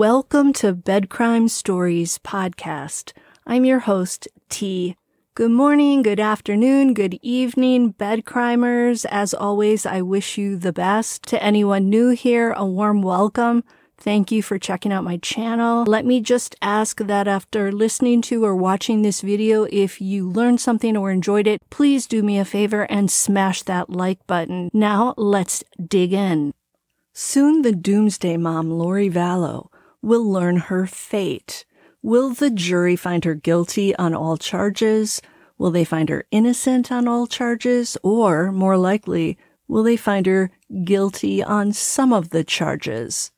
Welcome to Bed Crime Stories podcast. I'm your host, T. Good morning, good afternoon, good evening, bed crimers. As always, I wish you the best. To anyone new here, a warm welcome. Thank you for checking out my channel. Let me just ask that after listening to or watching this video, if you learned something or enjoyed it, please do me a favor and smash that like button. Now let's dig in. Soon the doomsday mom, Lori Vallow, will learn her fate. Will the jury find her guilty on all charges? Will they find her innocent on all charges? Or, more likely, will they find her guilty on some of the charges?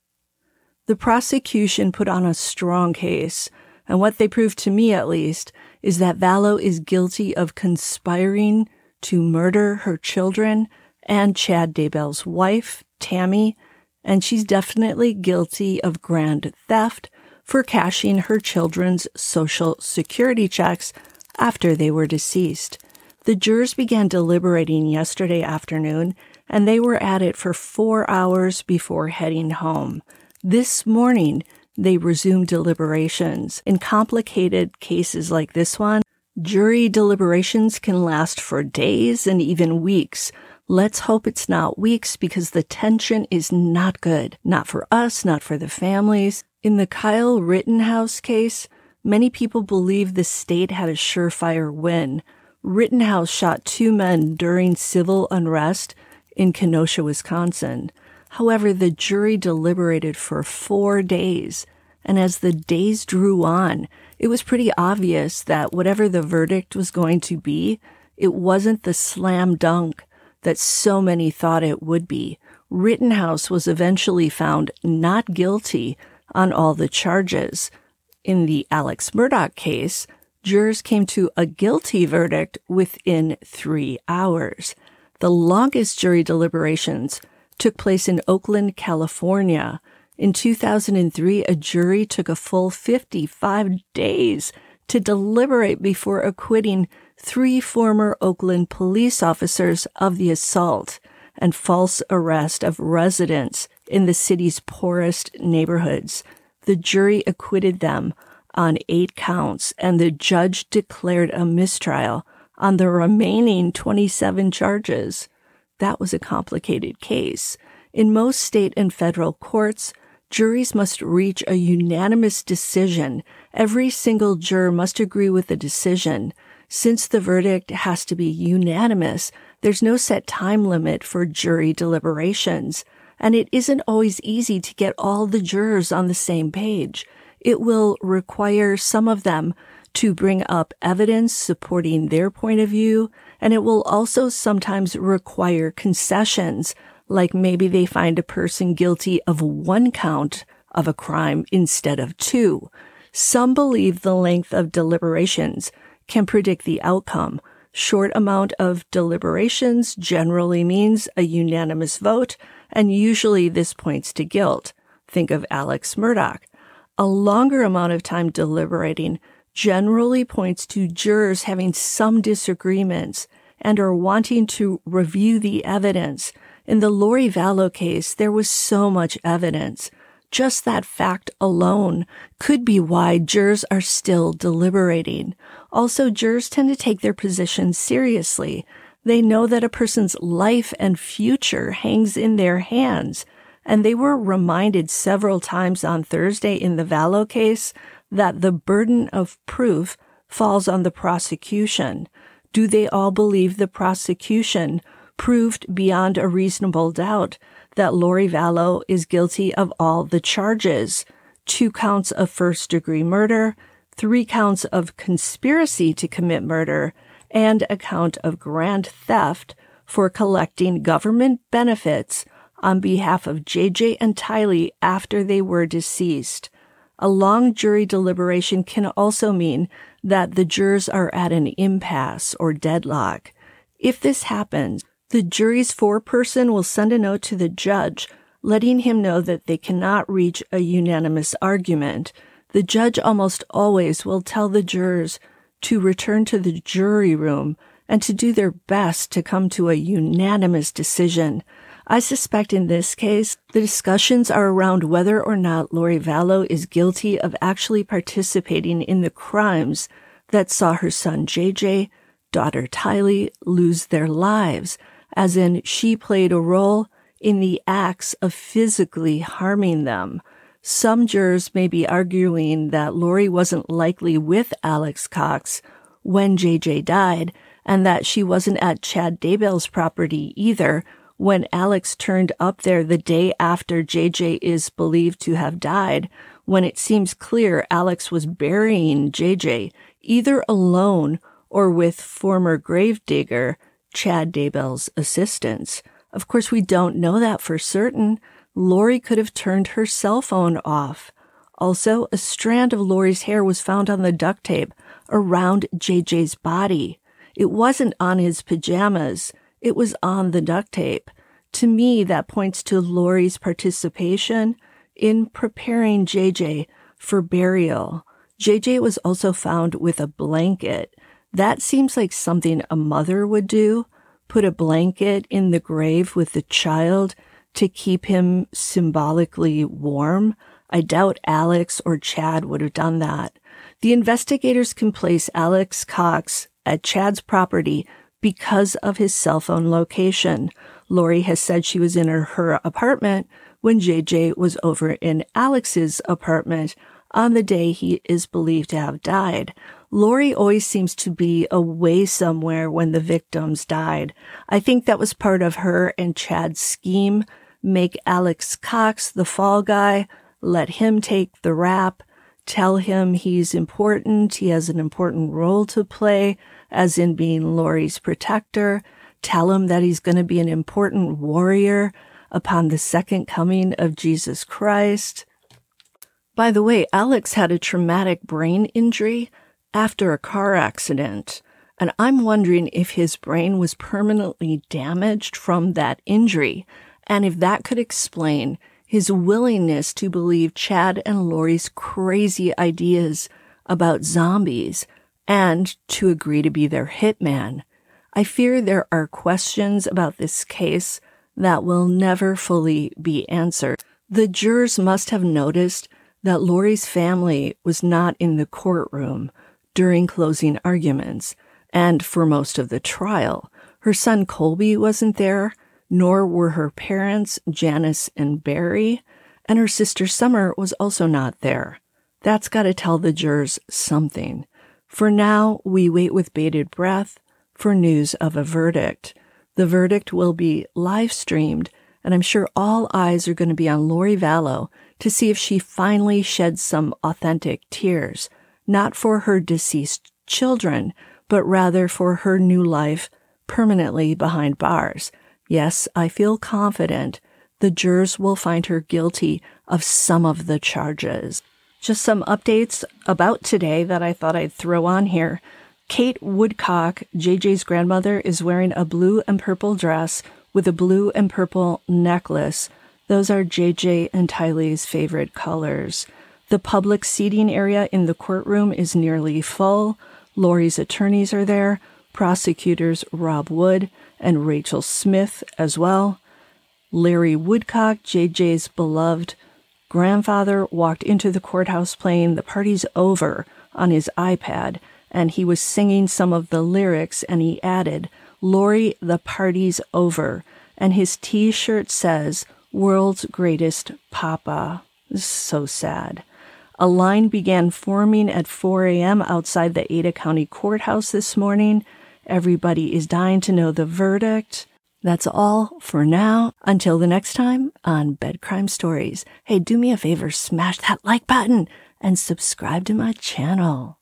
The prosecution put on a strong case, and what they proved to me at least is that Vallow is guilty of conspiring to murder her children and Chad Daybell's wife, Tammy, and she's definitely guilty of grand theft for cashing her children's social security checks after they were deceased. The jurors began deliberating yesterday afternoon, and they were at it for four hours before heading home. This morning, they resumed deliberations. In complicated cases like this one, jury deliberations can last for days and even weeks. Let's hope it's not weeks because the tension is not good. Not for us, not for the families. In the Kyle Rittenhouse case, many people believe the state had a surefire win. Rittenhouse shot two men during civil unrest in Kenosha, Wisconsin. However, the jury deliberated for four days, and as the days drew on, it was pretty obvious that whatever the verdict was going to be, it wasn't the slam dunk that so many thought it would be. Rittenhouse was eventually found not guilty on all the charges. In the Alex Murdaugh case, jurors came to a guilty verdict within three hours. The longest jury deliberations took place in Oakland, California. In 2003, a jury took a full 55 days to deliberate before acquitting three former Oakland police officers of the assault and false arrest of residents in the city's poorest neighborhoods. The jury acquitted them on eight counts, and the judge declared a mistrial on the remaining 27 charges. That was a complicated case. In most state and federal courts, juries must reach a unanimous decision. Every single juror must agree with the decision. Since the verdict has to be unanimous, there's no set time limit for jury deliberations, and it isn't always easy to get all the jurors on the same page. It will require some of them to bring up evidence supporting their point of view, and it will also sometimes require concessions, like maybe they find a person guilty of one count of a crime instead of two. Some believe the length of deliberations can predict the outcome. Short amount of deliberations generally means a unanimous vote, and usually this points to guilt. Think of Alex Murdaugh. A longer amount of time deliberating generally points to jurors having some disagreements and are wanting to review the evidence. In the Lori Vallow case, there was so much evidence. Just that fact alone could be why jurors are still deliberating. Also, jurors tend to take their positions seriously. They know that a person's life and future hangs in their hands. And they were reminded several times on Thursday in the Vallow case that the burden of proof falls on the prosecution. Do they all believe the prosecution proved beyond a reasonable doubt that Lori Vallow is guilty of all the charges two counts of first degree murder, three counts of conspiracy to commit murder, and a count of grand theft for collecting government benefits on behalf of JJ and Tylee after they were deceased. A long jury deliberation can also mean that the jurors are at an impasse or deadlock. If this happens, the jury's foreperson will send a note to the judge letting him know that they cannot reach a unanimous argument. The judge almost always will tell the jurors to return to the jury room and to do their best to come to a unanimous decision. I suspect in this case, the discussions are around whether or not Lori Vallow is guilty of actually participating in the crimes that saw her son JJ, daughter Tylee lose their lives, as in she played a role in the acts of physically harming them. Some jurors may be arguing that Lori wasn't likely with Alex Cox when JJ died and that she wasn't at Chad Daybell's property either when Alex turned up there the day after JJ is believed to have died, when it seems clear Alex was burying JJ either alone or with former gravedigger Chad Daybell's assistance. Of course, we don't know that for certain. Lori could have turned her cell phone off. Also, a strand of Lori's hair was found on the duct tape around JJ's body. It wasn't on his pajamas. It was on the duct tape. To me, that points to Lori's participation in preparing JJ for burial. JJ was also found with a blanket. That seems like something a mother would do. Put a blanket in the grave with the child to keep him symbolically warm. I doubt Alex or Chad would have done that. The investigators can place Alex Cox at Chad's property because of his cell phone location. Lori has said she was in her, her apartment when JJ was over in Alex's apartment on the day he is believed to have died. Lori always seems to be away somewhere when the victims died. I think that was part of her and Chad's scheme. Make Alex Cox the fall guy, let him take the rap, tell him he's important, he has an important role to play, as in being Lori's protector, tell him that he's going to be an important warrior upon the second coming of Jesus Christ. By the way, Alex had a traumatic brain injury after a car accident, and I'm wondering if his brain was permanently damaged from that injury, and if that could explain his willingness to believe Chad and Lori's crazy ideas about zombies and to agree to be their hitman. I fear there are questions about this case that will never fully be answered. The jurors must have noticed that Lori's family was not in the courtroom during closing arguments and for most of the trial. Her son Colby wasn't there, nor were her parents, Janice and Barry, and her sister Summer was also not there. That's got to tell the jurors something. For now, we wait with bated breath for news of a verdict. The verdict will be live streamed, and I'm sure all eyes are going to be on Lori Vallow to see if she finally sheds some authentic tears, not for her deceased children, but rather for her new life permanently behind bars. Yes, I feel confident the jurors will find her guilty of some of the charges. Just some updates about today that I thought I'd throw on here. Kay Woodcock, JJ's grandmother, is wearing a blue and purple dress with a blue and purple necklace. Those are JJ and Tylee's favorite colors. The public seating area in the courtroom is nearly full. Lori's attorneys are there, prosecutors Rob Wood and Rachel Smith as well. Larry Woodcock, JJ's beloved grandfather walked into the courthouse playing The Party's Over on his iPad, and he was singing some of the lyrics, and he added, Lori, the party's over. And his t shirt says, World's Greatest Papa. So sad. A line began forming at 4 a.m. outside the Ada County Courthouse this morning. Everybody is dying to know the verdict. That's all for now. Until the next time on Bed Crime Stories. Hey, do me a favor, smash that like button and subscribe to my channel.